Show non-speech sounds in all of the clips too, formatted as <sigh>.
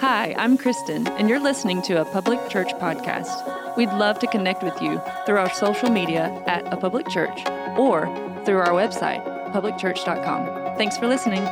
Hi, I'm Kristen, and you're listening to a public church podcast. We'd love to connect with you through our social media at a public church or through our website, publicchurch.com. Thanks for listening.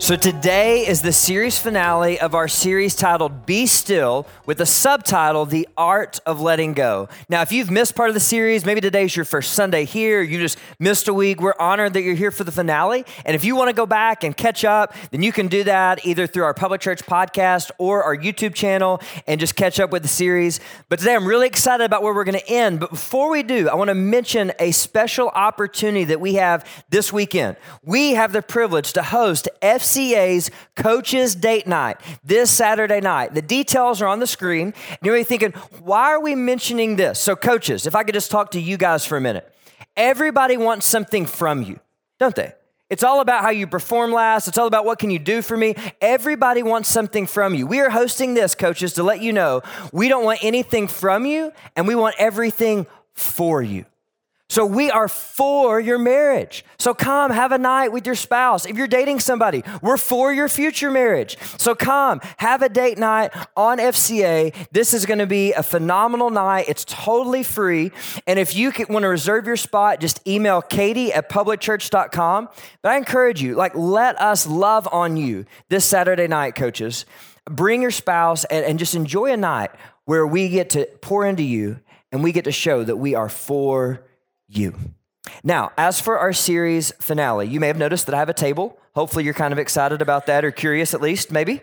So, today is the series finale of our series titled Be Still with the subtitle The Art of Letting Go. Now, if you've missed part of the series, maybe today's your first Sunday here, you just missed a week, we're honored that you're here for the finale. And if you want to go back and catch up, then you can do that either through our Public Church podcast or our YouTube channel and just catch up with the series. But today I'm really excited about where we're going to end. But before we do, I want to mention a special opportunity that we have this weekend. We have the privilege to host FCA's Coaches Date Night this Saturday night. The details are on the screen. And you're thinking, why are we mentioning this? So, coaches, if I could just talk to you guys for a minute. Everybody wants something from you, don't they? It's all about how you perform last. It's all about what can you do for me. Everybody wants something from you. We are hosting this, coaches, to let you know we don't want anything from you and we want everything for you. So we are for your marriage. So come have a night with your spouse. If you're dating somebody, we're for your future marriage. So come have a date night on FCA. This is going to be a phenomenal night. It's totally free. And if you want to reserve your spot, just email Katie at publicchurch.com. But I encourage you, like, let us love on you this Saturday night, coaches. Bring your spouse and, and just enjoy a night where we get to pour into you and we get to show that we are for you. Now, as for our series finale, you may have noticed that I have a table. Hopefully, you're kind of excited about that or curious at least, maybe.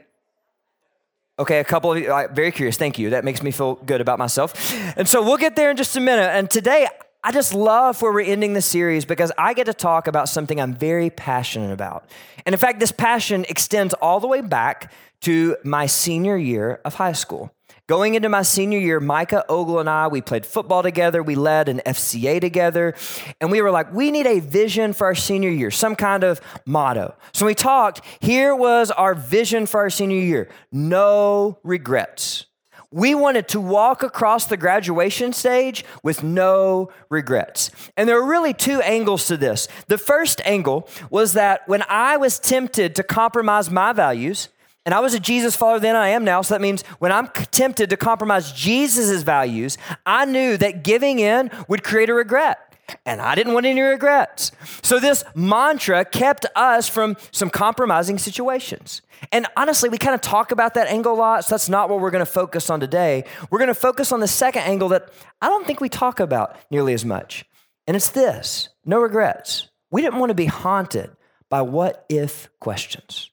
Okay, a couple of you, very curious. Thank you. That makes me feel good about myself. And so we'll get there in just a minute. And today, I just love where we're ending the series because I get to talk about something I'm very passionate about. And in fact, this passion extends all the way back to my senior year of high school. Going into my senior year, Micah Ogle and I, we played football together. We led an FCA together. And we were like, we need a vision for our senior year, some kind of motto. So we talked. Here was our vision for our senior year no regrets. We wanted to walk across the graduation stage with no regrets. And there are really two angles to this. The first angle was that when I was tempted to compromise my values, and I was a Jesus follower then I am now. So that means when I'm tempted to compromise Jesus' values, I knew that giving in would create a regret. And I didn't want any regrets. So this mantra kept us from some compromising situations. And honestly, we kind of talk about that angle a lot. So that's not what we're going to focus on today. We're going to focus on the second angle that I don't think we talk about nearly as much. And it's this no regrets. We didn't want to be haunted by what if questions.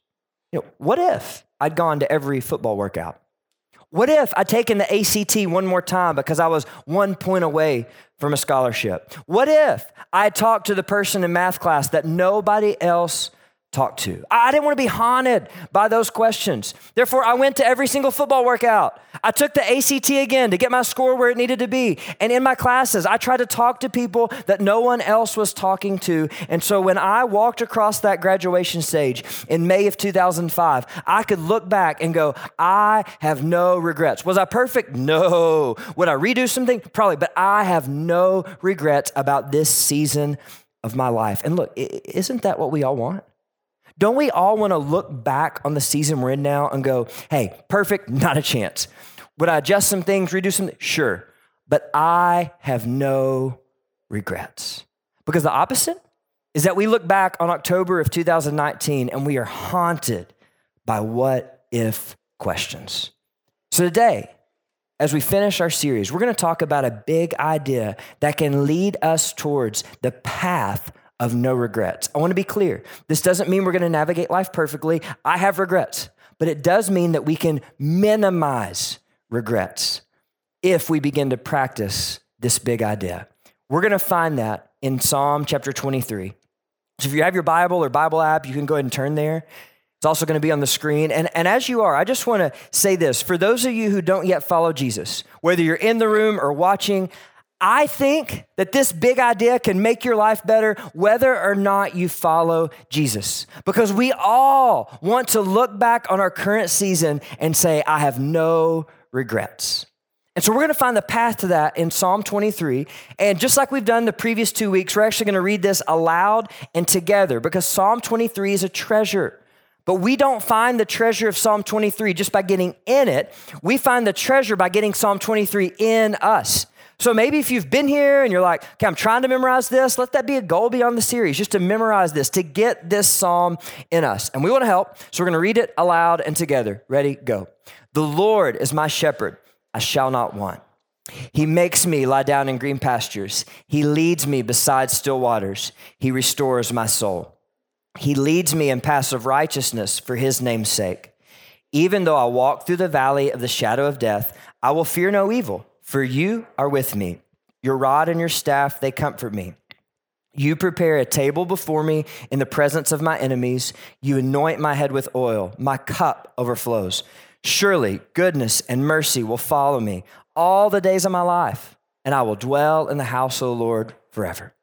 You know, what if I'd gone to every football workout? What if I'd taken the ACT one more time because I was one point away from a scholarship? What if I talked to the person in math class that nobody else talk to. I didn't want to be haunted by those questions. Therefore, I went to every single football workout. I took the ACT again to get my score where it needed to be. And in my classes, I tried to talk to people that no one else was talking to. And so when I walked across that graduation stage in May of 2005, I could look back and go, I have no regrets. Was I perfect? No. Would I redo something? Probably. But I have no regrets about this season of my life. And look, isn't that what we all want? Don't we all want to look back on the season we're in now and go, hey, perfect, not a chance. Would I adjust some things, redo some? Sure. But I have no regrets. Because the opposite is that we look back on October of 2019 and we are haunted by what if questions. So today, as we finish our series, we're going to talk about a big idea that can lead us towards the path of no regrets. I want to be clear. This doesn't mean we're going to navigate life perfectly. I have regrets, but it does mean that we can minimize regrets if we begin to practice this big idea. We're going to find that in Psalm chapter 23. So if you have your Bible or Bible app, you can go ahead and turn there. It's also going to be on the screen. And, and as you are, I just want to say this for those of you who don't yet follow Jesus, whether you're in the room or watching, I think that this big idea can make your life better whether or not you follow Jesus. Because we all want to look back on our current season and say, I have no regrets. And so we're going to find the path to that in Psalm 23. And just like we've done the previous two weeks, we're actually going to read this aloud and together because Psalm 23 is a treasure. But we don't find the treasure of Psalm 23 just by getting in it. We find the treasure by getting Psalm 23 in us. So maybe if you've been here and you're like, okay, I'm trying to memorize this, let that be a goal beyond the series, just to memorize this, to get this psalm in us. And we want to help. So we're going to read it aloud and together. Ready? Go. The Lord is my shepherd, I shall not want. He makes me lie down in green pastures. He leads me beside still waters. He restores my soul. He leads me in paths of righteousness for his name's sake. Even though I walk through the valley of the shadow of death, I will fear no evil, for you are with me. Your rod and your staff, they comfort me. You prepare a table before me in the presence of my enemies. You anoint my head with oil. My cup overflows. Surely goodness and mercy will follow me all the days of my life, and I will dwell in the house of the Lord forever.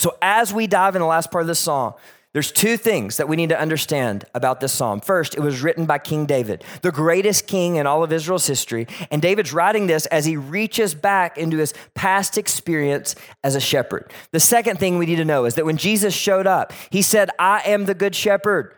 So, as we dive in the last part of this song, there's two things that we need to understand about this psalm. First, it was written by King David, the greatest king in all of Israel's history. And David's writing this as he reaches back into his past experience as a shepherd. The second thing we need to know is that when Jesus showed up, he said, I am the good shepherd.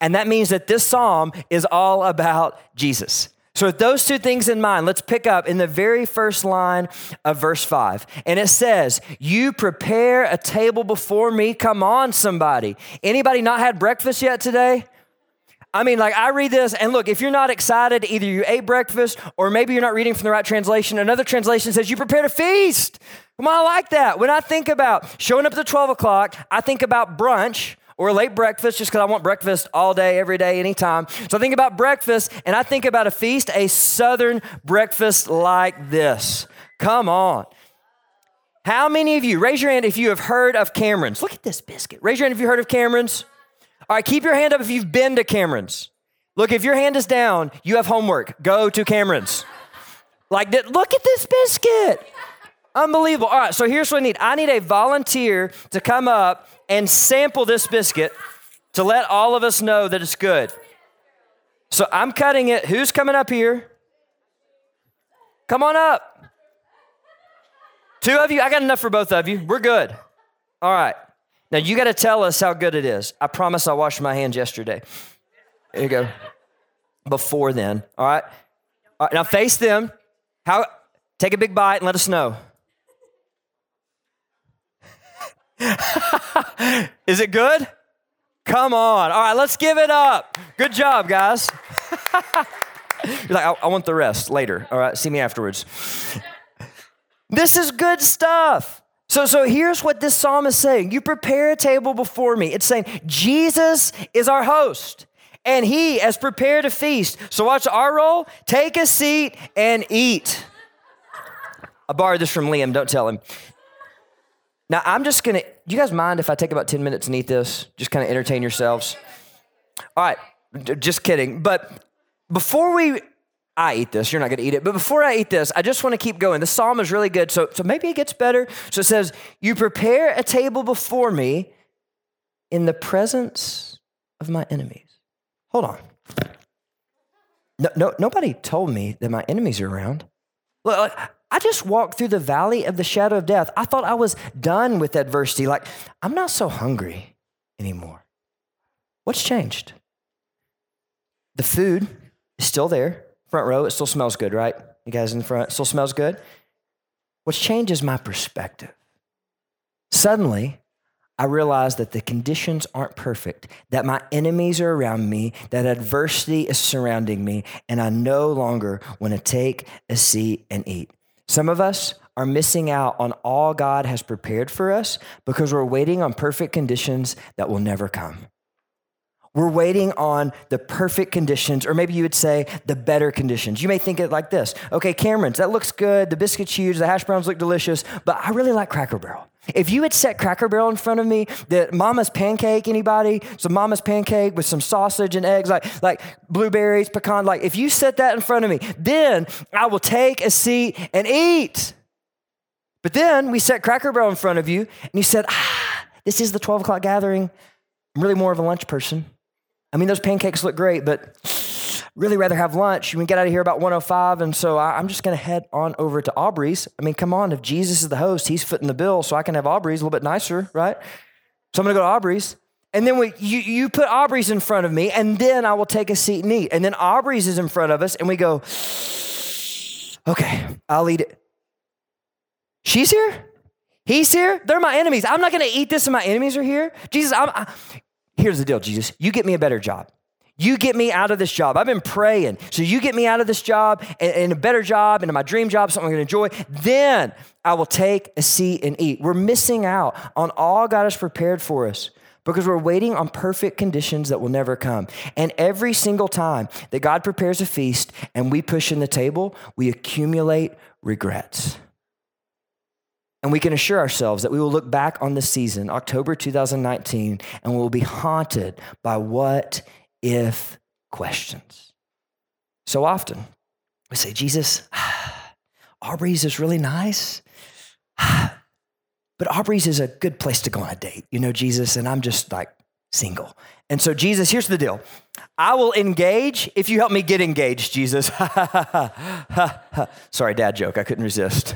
And that means that this psalm is all about Jesus. So, with those two things in mind, let's pick up in the very first line of verse 5. And it says, You prepare a table before me. Come on, somebody. Anybody not had breakfast yet today? I mean, like, I read this, and look, if you're not excited, either you ate breakfast or maybe you're not reading from the right translation. Another translation says, You prepared a feast. Come on, I like that. When I think about showing up at 12 o'clock, I think about brunch or late breakfast just because I want breakfast all day, every day, anytime. So I think about breakfast and I think about a feast, a southern breakfast like this. Come on. How many of you, raise your hand if you have heard of Cameron's? Look at this biscuit. Raise your hand if you've heard of Cameron's. All right, keep your hand up if you've been to Cameron's. Look, if your hand is down, you have homework. Go to Cameron's. Like, look at this biscuit. Unbelievable. All right, so here's what I need I need a volunteer to come up and sample this biscuit to let all of us know that it's good. So I'm cutting it. Who's coming up here? Come on up. Two of you, I got enough for both of you. We're good. All right. Now you got to tell us how good it is. I promise I washed my hands yesterday. There you go. Before then. All right. All right. Now face them. How take a big bite and let us know. <laughs> Is it good? Come on. All right, let's give it up. Good job, guys. <laughs> You're like, I, I want the rest later. All right, see me afterwards. This is good stuff. So, so here's what this psalm is saying You prepare a table before me. It's saying Jesus is our host, and he has prepared a feast. So, watch our role take a seat and eat. I borrowed this from Liam, don't tell him. Now, I'm just gonna, do you guys mind if I take about 10 minutes and eat this? Just kind of entertain yourselves. All right, just kidding. But before we, I eat this, you're not gonna eat it, but before I eat this, I just wanna keep going. The psalm is really good, so, so maybe it gets better. So it says, You prepare a table before me in the presence of my enemies. Hold on. No, no, nobody told me that my enemies are around. Look, I just walked through the valley of the shadow of death. I thought I was done with adversity. Like, I'm not so hungry anymore. What's changed? The food is still there, front row. It still smells good, right? You guys in the front, still smells good. What's changed is my perspective. Suddenly, I realize that the conditions aren't perfect, that my enemies are around me, that adversity is surrounding me, and I no longer want to take a seat and eat. Some of us are missing out on all God has prepared for us because we're waiting on perfect conditions that will never come. We're waiting on the perfect conditions, or maybe you would say the better conditions. You may think it like this Okay, Cameron's, that looks good. The biscuit's huge. The hash browns look delicious, but I really like Cracker Barrel. If you had set Cracker Barrel in front of me, that Mama's pancake, anybody? Some Mama's pancake with some sausage and eggs, like, like blueberries, pecan, like if you set that in front of me, then I will take a seat and eat. But then we set Cracker Barrel in front of you, and you said, ah, this is the 12 o'clock gathering. I'm really more of a lunch person. I mean, those pancakes look great, but really rather have lunch. We get out of here about 105, and so I, am just going to head on over to Aubrey's. I mean, come on, if Jesus is the host, he's footing the bill, so I can have Aubrey's a little bit nicer, right? So I'm going to go to Aubrey's. And then we, you, you put Aubrey's in front of me, and then I will take a seat and eat. And then Aubrey's is in front of us, and we go, okay, I'll eat it. She's here. He's here. They're my enemies. I'm not going to eat this, and my enemies are here. Jesus, I'm, I, here's the deal, Jesus. You get me a better job. You get me out of this job. I've been praying. So you get me out of this job and, and a better job and my dream job, something I'm to enjoy. Then I will take a seat and eat. We're missing out on all God has prepared for us because we're waiting on perfect conditions that will never come. And every single time that God prepares a feast and we push in the table, we accumulate regrets. And we can assure ourselves that we will look back on this season, October 2019, and we'll be haunted by what if questions. So often we say, Jesus, <sighs> Aubrey's is really nice, <sighs> but Aubrey's is a good place to go on a date, you know, Jesus, and I'm just like single. And so, Jesus, here's the deal I will engage if you help me get engaged, Jesus. <laughs> Sorry, dad joke, I couldn't resist.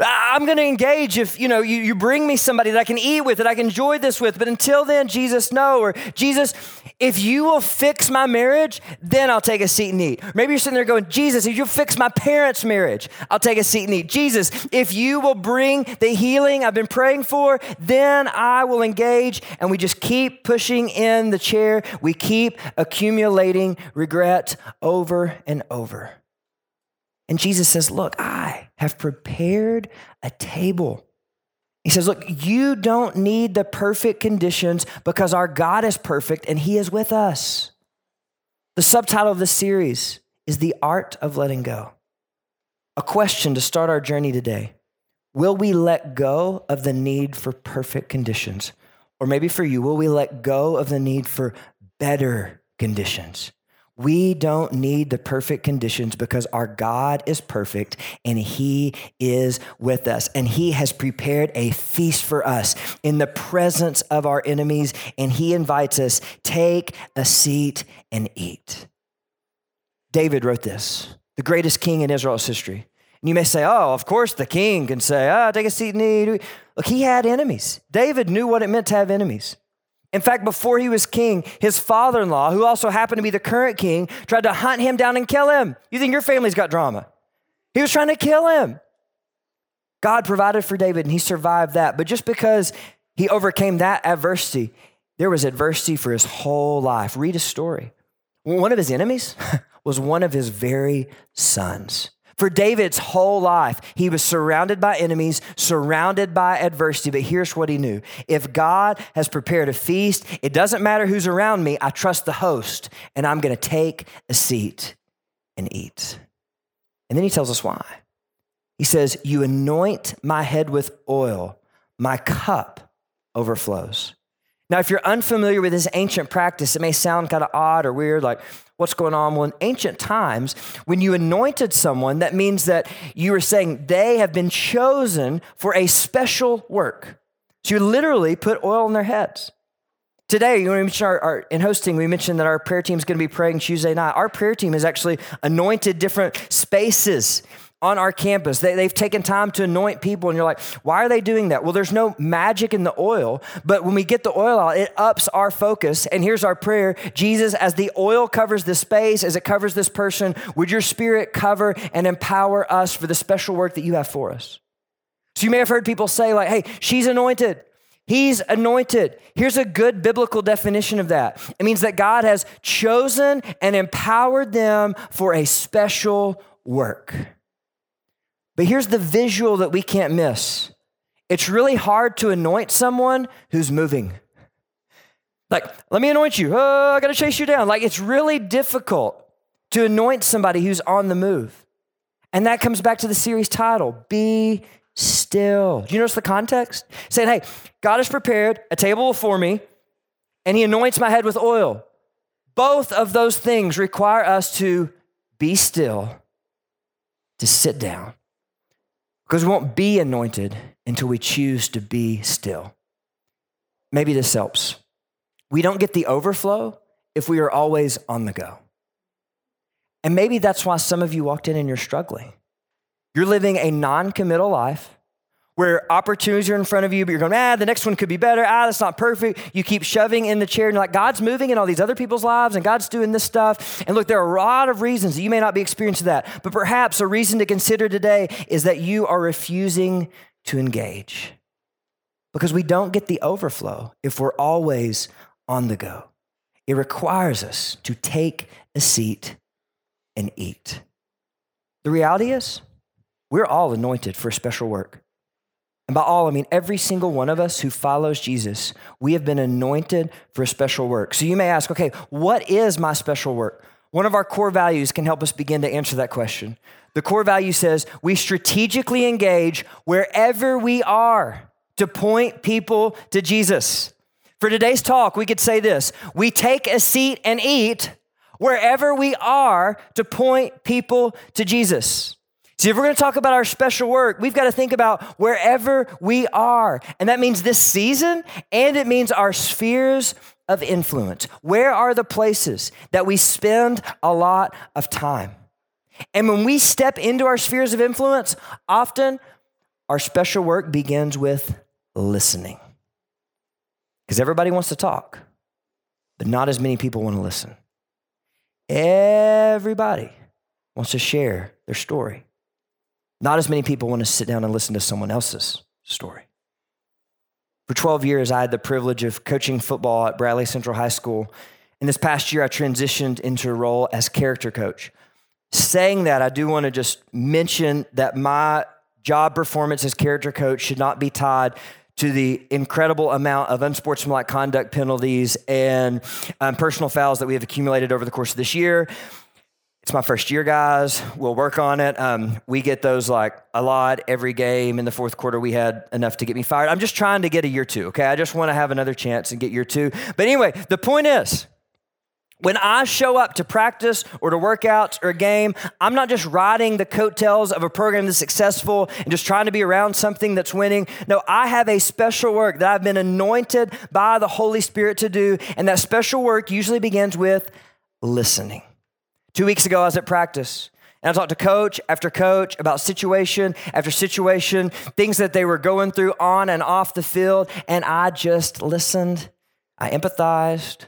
Ah, I'm going to engage if, you know, you, you bring me somebody that I can eat with, that I can enjoy this with. But until then, Jesus, no. Or Jesus, if you will fix my marriage, then I'll take a seat and eat. Maybe you're sitting there going, Jesus, if you fix my parents' marriage, I'll take a seat and eat. Jesus, if you will bring the healing I've been praying for, then I will engage. And we just keep pushing in the chair. We keep accumulating regret over and over. And Jesus says, Look, I have prepared a table. He says, Look, you don't need the perfect conditions because our God is perfect and He is with us. The subtitle of this series is The Art of Letting Go. A question to start our journey today Will we let go of the need for perfect conditions? Or maybe for you, will we let go of the need for better conditions? We don't need the perfect conditions because our God is perfect and He is with us. And He has prepared a feast for us in the presence of our enemies. And He invites us, take a seat and eat. David wrote this, the greatest king in Israel's history. And you may say, oh, of course the king can say, ah, oh, take a seat and eat. Look, he had enemies. David knew what it meant to have enemies. In fact, before he was king, his father in law, who also happened to be the current king, tried to hunt him down and kill him. You think your family's got drama? He was trying to kill him. God provided for David and he survived that. But just because he overcame that adversity, there was adversity for his whole life. Read his story. One of his enemies <laughs> was one of his very sons. For David's whole life, he was surrounded by enemies, surrounded by adversity. But here's what he knew if God has prepared a feast, it doesn't matter who's around me, I trust the host, and I'm going to take a seat and eat. And then he tells us why. He says, You anoint my head with oil, my cup overflows. Now, if you're unfamiliar with this ancient practice, it may sound kind of odd or weird, like, what's going on? Well, in ancient times, when you anointed someone, that means that you were saying they have been chosen for a special work. So you literally put oil on their heads. Today, you mentioned our, our, in hosting, we mentioned that our prayer team is going to be praying Tuesday night. Our prayer team has actually anointed different spaces on our campus. They, have taken time to anoint people, and you're like, why are they doing that? Well, there's no magic in the oil, but when we get the oil out, it ups our focus. And here's our prayer Jesus, as the oil covers the space, as it covers this person, would your spirit cover and empower us for the special work that you have for us? So you may have heard people say, like, hey, she's anointed. He's anointed. Here's a good biblical definition of that it means that God has chosen and empowered them for a special work. But here's the visual that we can't miss it's really hard to anoint someone who's moving. Like, let me anoint you. Oh, I got to chase you down. Like, it's really difficult to anoint somebody who's on the move. And that comes back to the series title Be Still. Do you notice the context? Saying, hey, God has prepared a table before me, and He anoints my head with oil. Both of those things require us to be still, to sit down, because we won't be anointed until we choose to be still. Maybe this helps. We don't get the overflow if we are always on the go. And maybe that's why some of you walked in and you're struggling. You're living a non committal life where opportunities are in front of you, but you're going, ah, the next one could be better. Ah, that's not perfect. You keep shoving in the chair and you're like, God's moving in all these other people's lives and God's doing this stuff. And look, there are a lot of reasons that you may not be experiencing that, but perhaps a reason to consider today is that you are refusing to engage because we don't get the overflow if we're always on the go. It requires us to take a seat and eat. The reality is, we're all anointed for special work. And by all, I mean every single one of us who follows Jesus, we have been anointed for a special work. So you may ask, okay, what is my special work? One of our core values can help us begin to answer that question. The core value says we strategically engage wherever we are to point people to Jesus. For today's talk, we could say this we take a seat and eat wherever we are to point people to Jesus. See, if we're going to talk about our special work, we've got to think about wherever we are. And that means this season, and it means our spheres of influence. Where are the places that we spend a lot of time? And when we step into our spheres of influence, often our special work begins with listening. Because everybody wants to talk, but not as many people want to listen. Everybody wants to share their story. Not as many people want to sit down and listen to someone else's story. For 12 years, I had the privilege of coaching football at Bradley Central High School. And this past year, I transitioned into a role as character coach. Saying that, I do want to just mention that my job performance as character coach should not be tied to the incredible amount of unsportsmanlike conduct penalties and um, personal fouls that we have accumulated over the course of this year. It's my first year, guys. We'll work on it. Um, we get those like a lot every game. In the fourth quarter, we had enough to get me fired. I'm just trying to get a year two, okay? I just want to have another chance and get year two. But anyway, the point is, when I show up to practice or to workouts or a game, I'm not just riding the coattails of a program that's successful and just trying to be around something that's winning. No, I have a special work that I've been anointed by the Holy Spirit to do. And that special work usually begins with listening. Two weeks ago, I was at practice. And I talked to coach after coach about situation after situation, things that they were going through on and off the field. And I just listened. I empathized.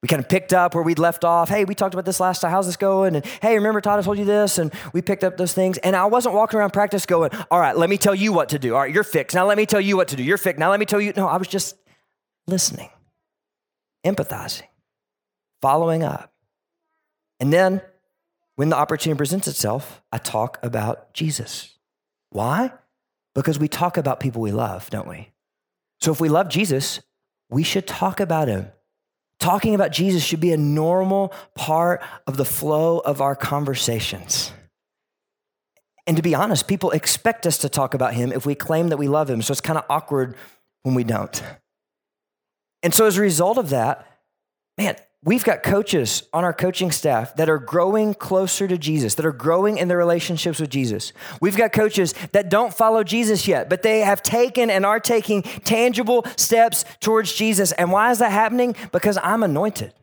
We kind of picked up where we'd left off. Hey, we talked about this last time. How's this going? And hey, remember Todd I told you this? And we picked up those things. And I wasn't walking around practice going, all right, let me tell you what to do. All right, you're fixed. Now let me tell you what to do. You're fixed. Now let me tell you. No, I was just listening, empathizing, following up. And then when the opportunity presents itself, I talk about Jesus. Why? Because we talk about people we love, don't we? So if we love Jesus, we should talk about him. Talking about Jesus should be a normal part of the flow of our conversations. And to be honest, people expect us to talk about him if we claim that we love him. So it's kind of awkward when we don't. And so as a result of that, man, We've got coaches on our coaching staff that are growing closer to Jesus, that are growing in their relationships with Jesus. We've got coaches that don't follow Jesus yet, but they have taken and are taking tangible steps towards Jesus. And why is that happening? Because I'm anointed.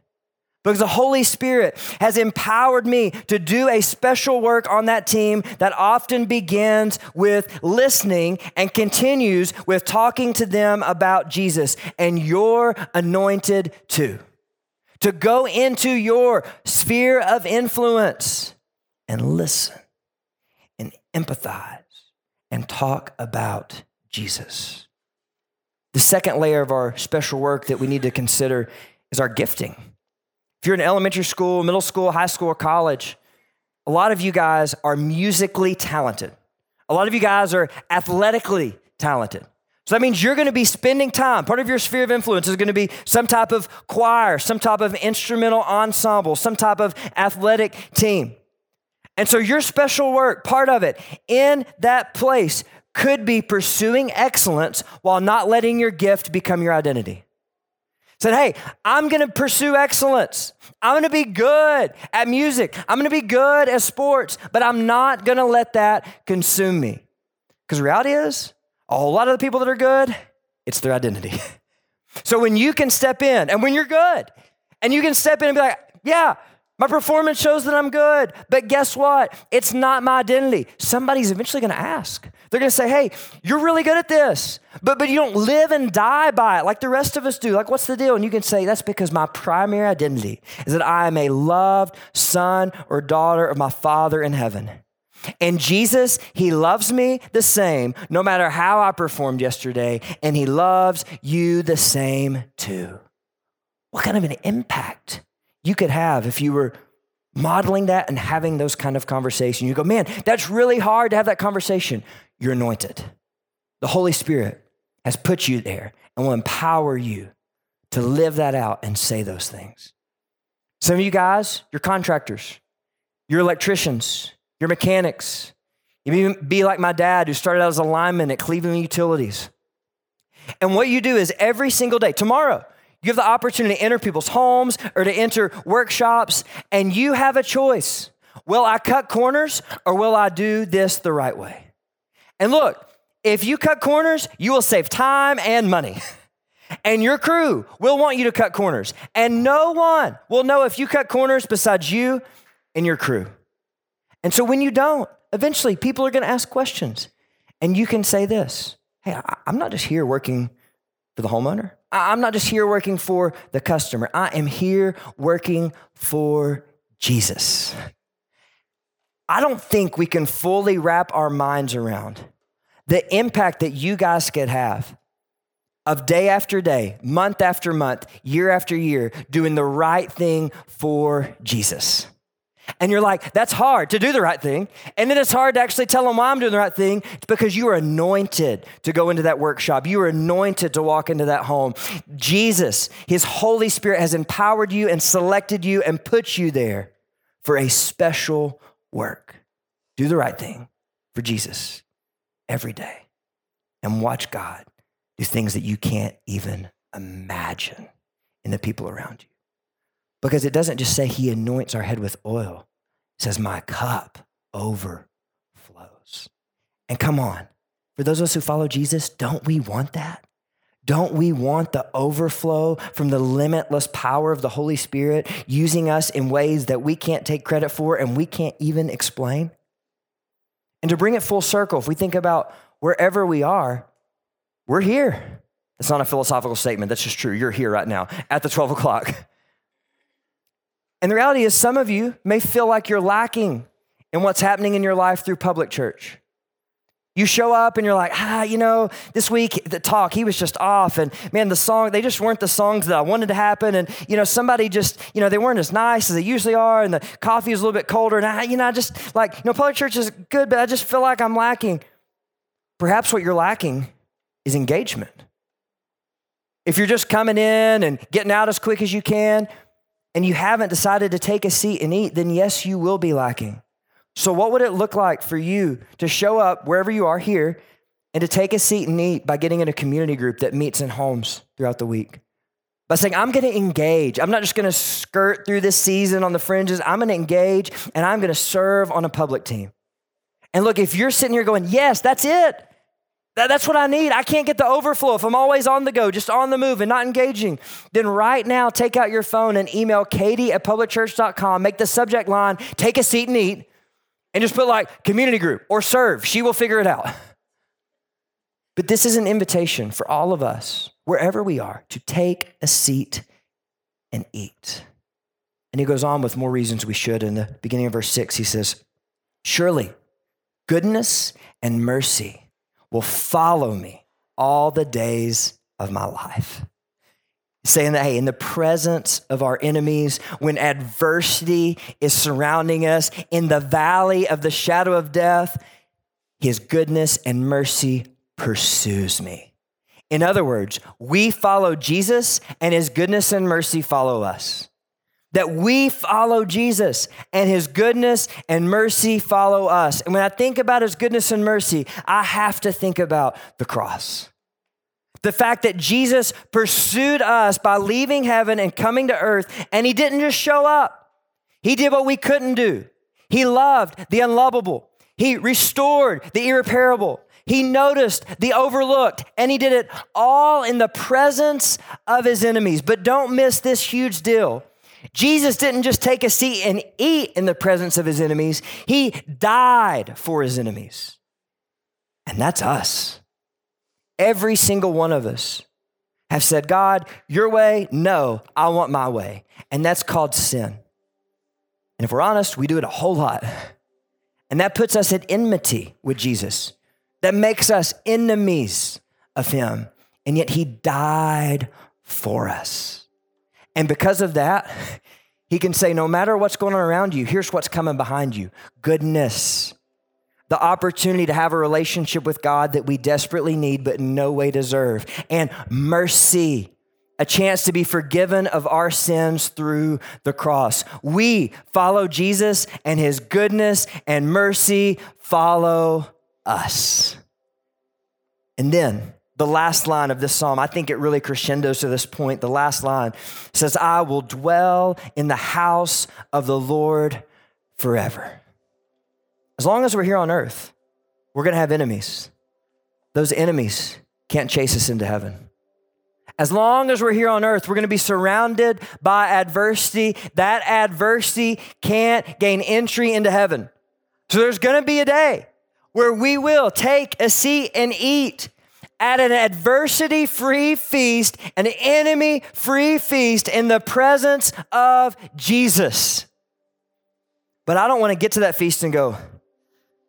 Because the Holy Spirit has empowered me to do a special work on that team that often begins with listening and continues with talking to them about Jesus. And you're anointed too to go into your sphere of influence and listen and empathize and talk about Jesus. The second layer of our special work that we need to consider is our gifting. If you're in elementary school, middle school, high school, or college, a lot of you guys are musically talented. A lot of you guys are athletically talented. So that means you're going to be spending time. Part of your sphere of influence is going to be some type of choir, some type of instrumental ensemble, some type of athletic team. And so your special work, part of it, in that place could be pursuing excellence while not letting your gift become your identity. Said, hey, I'm gonna pursue excellence. I'm gonna be good at music. I'm gonna be good at sports, but I'm not gonna let that consume me. Because reality is, a whole lot of the people that are good, it's their identity. <laughs> so when you can step in and when you're good and you can step in and be like, yeah, My performance shows that I'm good. But guess what? It's not my identity. Somebody's eventually to ask. They're to say, hey, you're really good at this, but, but you don't live and die by it like the rest of us do. Like, what's the deal? And you can say, that's because my primary identity is that I am a loved son or daughter of my Father in heaven. And Jesus, He loves me the same, no matter how I performed yesterday, and He loves you the same too. What kind of an impact you could have if you were modeling that and having those kind of conversations? You go, man, that's really hard to have that conversation. You're anointed. The Holy Spirit has put you there and will empower you to live that out and say those things. Some of you guys, you're contractors, you're electricians, you're mechanics. You be like my dad who started out as a lineman at Cleveland Utilities. And what you do is every single day, tomorrow, you have the opportunity to enter people's homes or to enter workshops, and you have a choice. Will I cut corners or will I do this the right way? And look, if you cut corners, you will save time and money. <laughs> And your crew will want you to cut corners. And no one will know if you cut corners besides you and your crew. And so when you don't, eventually people are going to ask questions. And you can say this Hey, I'm not just here working for the homeowner, I'm not just here working for the customer. I am here working for Jesus. I don't think we can fully wrap our minds around the impact that you guys could have of day after day, month after month, year after year, doing the right thing for Jesus. And you're like, that's hard to do the right thing. And then it's hard to actually tell them why I'm doing the right thing. It's because you are anointed to go into that workshop. You are anointed to walk into that home. Jesus, His Holy Spirit has empowered you and selected you and put you there for a special work. Do the right thing for Jesus every day and watch God do things that you can't even imagine in the people around you. Because it doesn't just say he anoints our head with oil, it says, My cup overflows. And come on, for those of us who follow Jesus, don't we want that? Don't we want the overflow from the limitless power of the Holy Spirit using us in ways that we can't take credit for and we can't even explain? And to bring it full circle, if we think about wherever we are, we're here. It's not a philosophical statement. That's just true. You're here right now at the 12 o'clock. <laughs> And the reality is, some of you may feel like you're lacking in what's happening in your life through public church. You show up and you're like, ah, you know, this week the talk, he was just off. And man, the song, they just weren't the songs that I wanted to happen. And, you know, somebody just, you know, they weren't as nice as they usually are. And the coffee is a little bit colder. And I, you know, I just like, you know, public church is good, but I just feel like I'm lacking. Perhaps what you're lacking is engagement. If you're just coming in and getting out as quick as you can, and you haven't decided to take a seat and eat, then yes, you will be lacking. So, what would it look like for you to show up wherever you are here and to take a seat and eat by getting in a community group that meets in homes throughout the week? By saying, I'm gonna engage. I'm not just gonna skirt through this season on the fringes. I'm gonna engage and I'm gonna serve on a public team. And look, if you're sitting here going, Yes, that's it. That, that's what I need. I can't get the overflow if I'm always on the go, just on the move and not engaging. Then right now, take out your phone and email katie at publicchurch.com. Make the subject line, take a seat and eat, and just put like community group or serve. She will figure it out. <laughs> But this is an invitation for all of us, wherever we are, to take a seat and eat. And he goes on with more reasons we should. In the beginning of verse six, he says, Surely goodness and mercy will follow me all the days of my life. Saying that, hey, in the presence of our enemies, when adversity is surrounding us, in the valley of the shadow of death, his goodness and mercy pursues me. In other words, we follow Jesus and his goodness and mercy follow us that we follow Jesus and his goodness and mercy follow us. And when I think about his goodness and mercy, I have to think about the cross. The fact that Jesus pursued us by leaving heaven and coming to earth, and he didn't just show up, he did what we couldn't do. He loved the unlovable, he restored the irreparable. He noticed the overlooked, and he did it all in the presence of his enemies. But don't miss this huge deal Jesus didn't just take a seat and eat in the presence of his enemies, he died for his enemies. And that's us. Every single one of us have said, God, your way, no, I want my way. And that's called sin. And if we're honest, we do it a whole lot. And that puts us at enmity with Jesus. That makes us enemies of him. And yet he died for us. And because of that, he can say, no matter what's going on around you, here's what's coming behind you goodness, the opportunity to have a relationship with God that we desperately need but in no way deserve, and mercy, a chance to be forgiven of our sins through the cross. We follow Jesus, and his goodness and mercy follow us. And then the last line of this psalm, I think it really crescendos to this point. The last line says, I will dwell in the house of the Lord forever. As long as we're here on earth, we're going to have enemies. Those enemies can't chase us into heaven. As long as we're here on earth, we're going to be surrounded by adversity. That adversity can't gain entry into heaven. So there's going to be a day where we will take a seat and eat at an adversity free feast, an enemy free feast in the presence of Jesus. But I don't want to get to that feast and go,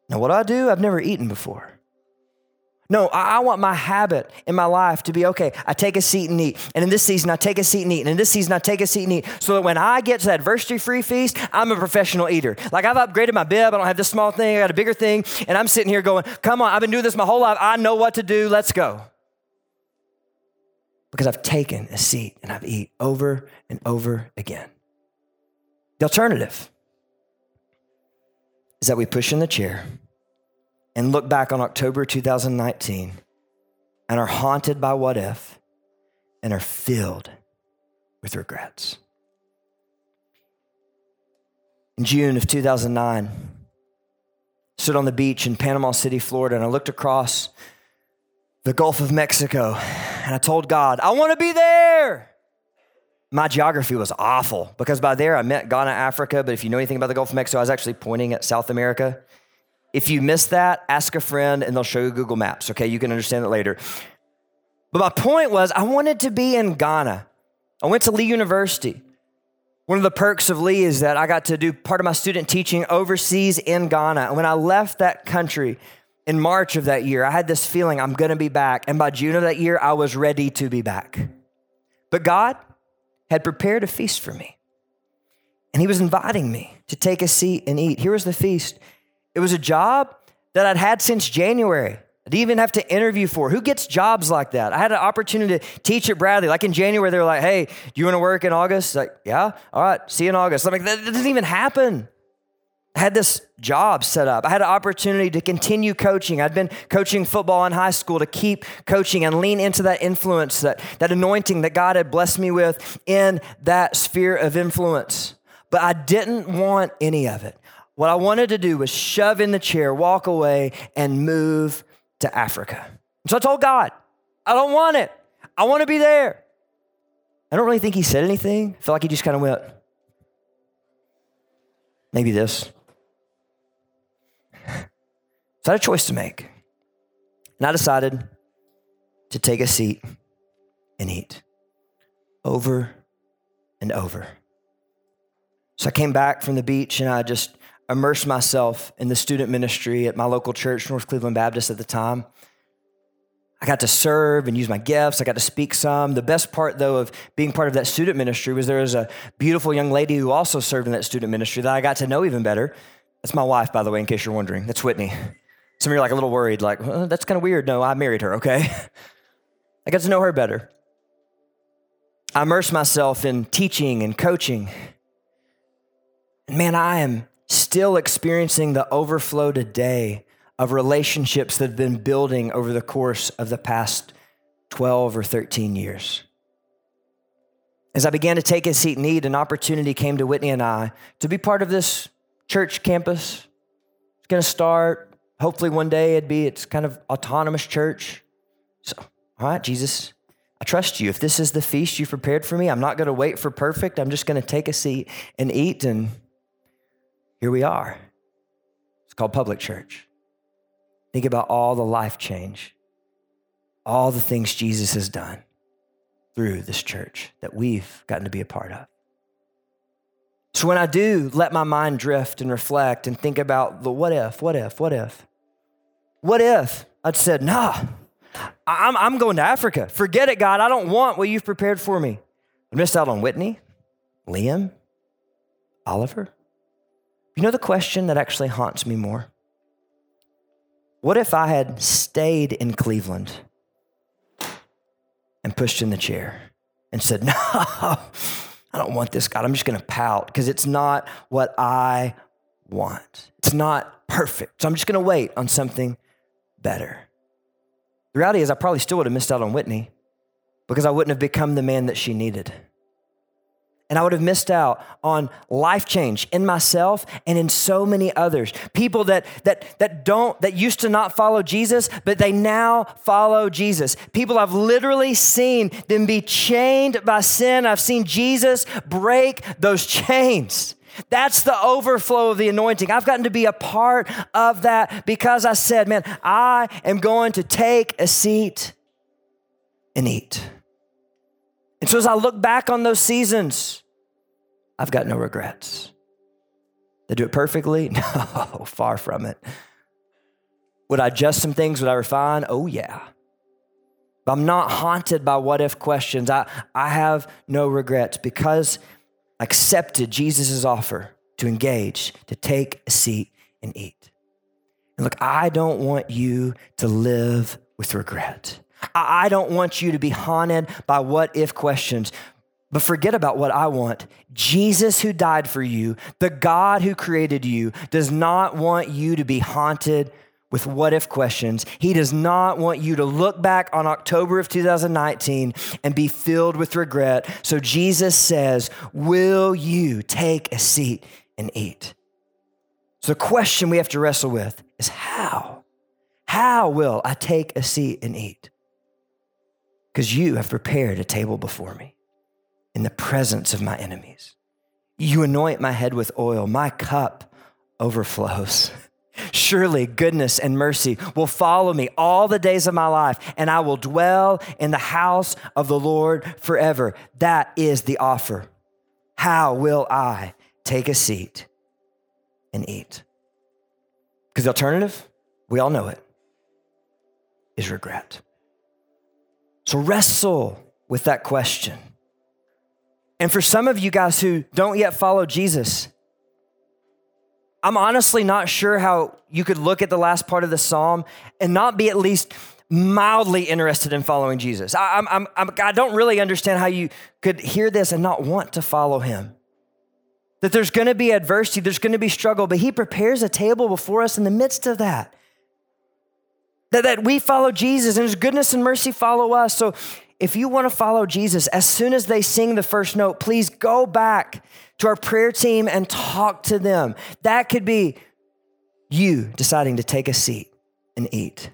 now what do I do? I've never eaten before. No, I, want my habit in my life to be okay. I take a seat and eat. And in this season, I take a seat and eat. And in this season, I take a seat and eat. So that when I get to that adversity free feast, I'm a professional eater. Like I've upgraded my bib. I don't have this small thing. I got a bigger thing. And I'm sitting here going, come on, I've been doing this my whole life. I know what to do. Let's go. Because I've taken a seat and I've eaten over and over again. The alternative is that we push in the chair and look back on October 2019 and are haunted by what if and are filled with regrets. In June of 2009, I stood on the beach in Panama City, Florida, and I looked across the Gulf of Mexico and I told God, I want to be there. My geography was awful because by there I meant Ghana, Africa, but if you know anything about the Gulf of Mexico, I was actually pointing at South America. If you miss that, ask a friend and they'll show you Google Maps, okay? You can understand it later. But my point was, I wanted to be in Ghana. I went to Lee University. One of the perks of Lee is that I got to do part of my student teaching overseas in Ghana. And when I left that country in March of that year, I had this feeling I'm gonna be back. And by June of that year, I was ready to be back. But God had prepared a feast for me. And He was inviting me to take a seat and eat. Here was the feast it was a job that I'd had since January. I didn't even have to interview for. Who gets jobs like that? I had an opportunity to teach at Bradley. Like in January, they were like, hey, do you want to work in August? Like, yeah, all right, see you in August. I'm like, that, that doesn't even happen. I had this job set up. I had an opportunity to continue coaching. I'd been coaching football in high school to keep coaching and lean into that influence, that, that anointing that God had blessed me with in that sphere of influence. But I didn't want any of it. What I wanted to do was shove in the chair, walk away, and move to Africa. So I told God, I don't want it. I want to be there. I don't really think he said anything. I feel like he just kind of went, maybe this. <laughs> So I had a choice to make. And I decided to take a seat and eat over and over. So I came back from the beach and I just immerse myself in the student ministry at my local church, North Cleveland Baptist at the time. I got to serve and use my gifts. I got to speak some. The best part, though, of being part of that student ministry was there was a beautiful young lady who also served in that student ministry that I got to know even better. That's my wife, by the way, in case you're wondering. That's Whitney. Some of you are like a little worried, like, that's kind of weird. No, I married her, okay? <laughs> I got to know her better. I immersed myself in teaching and coaching. And man, I am still experiencing the overflow today of relationships that have been building over the course of the past 12 or 13 years. As I began to take a seat and eat, an opportunity came to Whitney and I to be part of this church campus. It's going to start, hopefully, one day it'd be its kind of autonomous church. So, all right, Jesus, I trust you. If this is the feast you prepared for me, I'm not going to wait for perfect. I'm just going to take a seat and eat. And here we are. It's called public church. Think about all the life change, all the things Jesus has done through this church that we've gotten to be a part of. So when I do let my mind drift and reflect and think about the what if, what if, what if, what if I'd said, nah, I'm, I'm going to Africa. Forget it, God. I don't want what you've prepared for me. I missed out on Whitney, Liam, Oliver. You know the question that actually haunts me more? What if I had stayed in Cleveland and pushed in the chair and said, <laughs> No, I don't want this, God. I'm just going to pout because it's not what I want. It's not perfect. So I'm just going to wait on something better. The reality is, I probably still would have missed out on Whitney because I wouldn't have become the man that she needed. And I would have missed out on life change in myself and in so many others. People that, that, that don't, that used to not follow Jesus, but they now follow Jesus. People I've literally seen them be chained by sin. I've seen Jesus break those <laughs> chains. That's the overflow of the anointing. I've gotten to be a part of that because I said, man, I am going to take a seat and eat. And so as I look back on those seasons, I've got no regrets. They do it perfectly? <laughs> No, far from it. Would I adjust some things? Would I refine? Oh, yeah. But I'm not haunted by what if questions. I, I have no regrets because I accepted Jesus' offer to engage, to take a seat and eat. And look, I don't want you to live with regret. I don't want you to be haunted by what if questions. But forget about what I want. Jesus, who died for you, the God who created you, does not want you to be haunted with what if questions. He does not want you to look back on October of 2019 and be filled with regret. So Jesus says, Will you take a seat and eat? So the question we have to wrestle with is how? How will I take a seat and eat? Because you have prepared a table before me in the presence of my enemies. You anoint my head with oil, my cup overflows. <laughs> Surely goodness and mercy will follow me all the days of my life, and I will dwell in the house of the Lord forever. That is the offer. How will I take a seat and eat? Because the alternative, we all know it, is regret. So wrestle with that question. And for some of you guys who don't yet follow Jesus, I'm honestly not sure how you could look at the last part of the psalm and not be at least mildly interested in following Jesus. I, I'm, I'm, I'm, don't really understand how you could hear this and not want to follow him. That there's to be adversity, there's to be struggle, but he prepares a table before us in the midst of that. That, that we follow Jesus and his goodness and mercy follow us. So if you want to follow Jesus, as soon as they sing the first note, please go back to our prayer team and talk to them. That could be you deciding to take a seat and eat.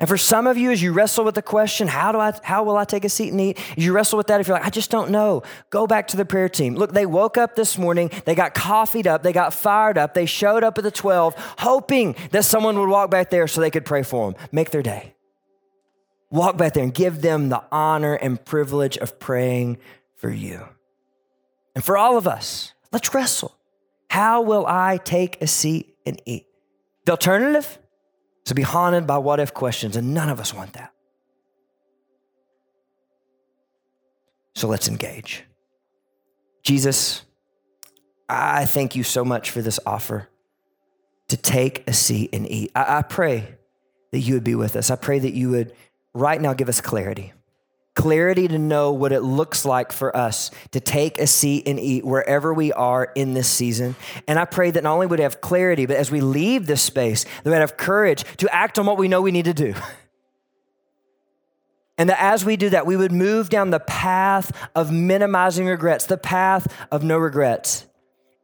And for some of you, as you wrestle with the question, how do I, how will I take a seat and eat? As you wrestle with that, if you're like, I just don't know, go back to the prayer team. Look, they woke up this morning, they got coffeeed up, they got fired up, they showed up at the 12, hoping that someone would walk back there so they could pray for them, make their day walk back there and give them the honor and privilege of praying for you. And for all of us, let's wrestle. How will I take a seat and eat? The alternative is to be haunted by what if questions, and none of us want that. So let's engage. Jesus, I thank you so much for this offer to take a seat and eat. I, I pray that you would be with us. I pray that you would right now give us clarity. Clarity to know what it looks like for us to take a seat and eat wherever we are in this season. And I pray that not only would we have clarity, but as we leave this space, that we have courage to act on what we know we need to do. <laughs> And that as we do that, we would move down the path of minimizing regrets, the path of no regrets.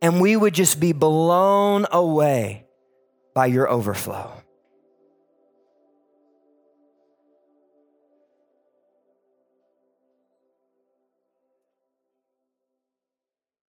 And we would just be blown away by your overflow.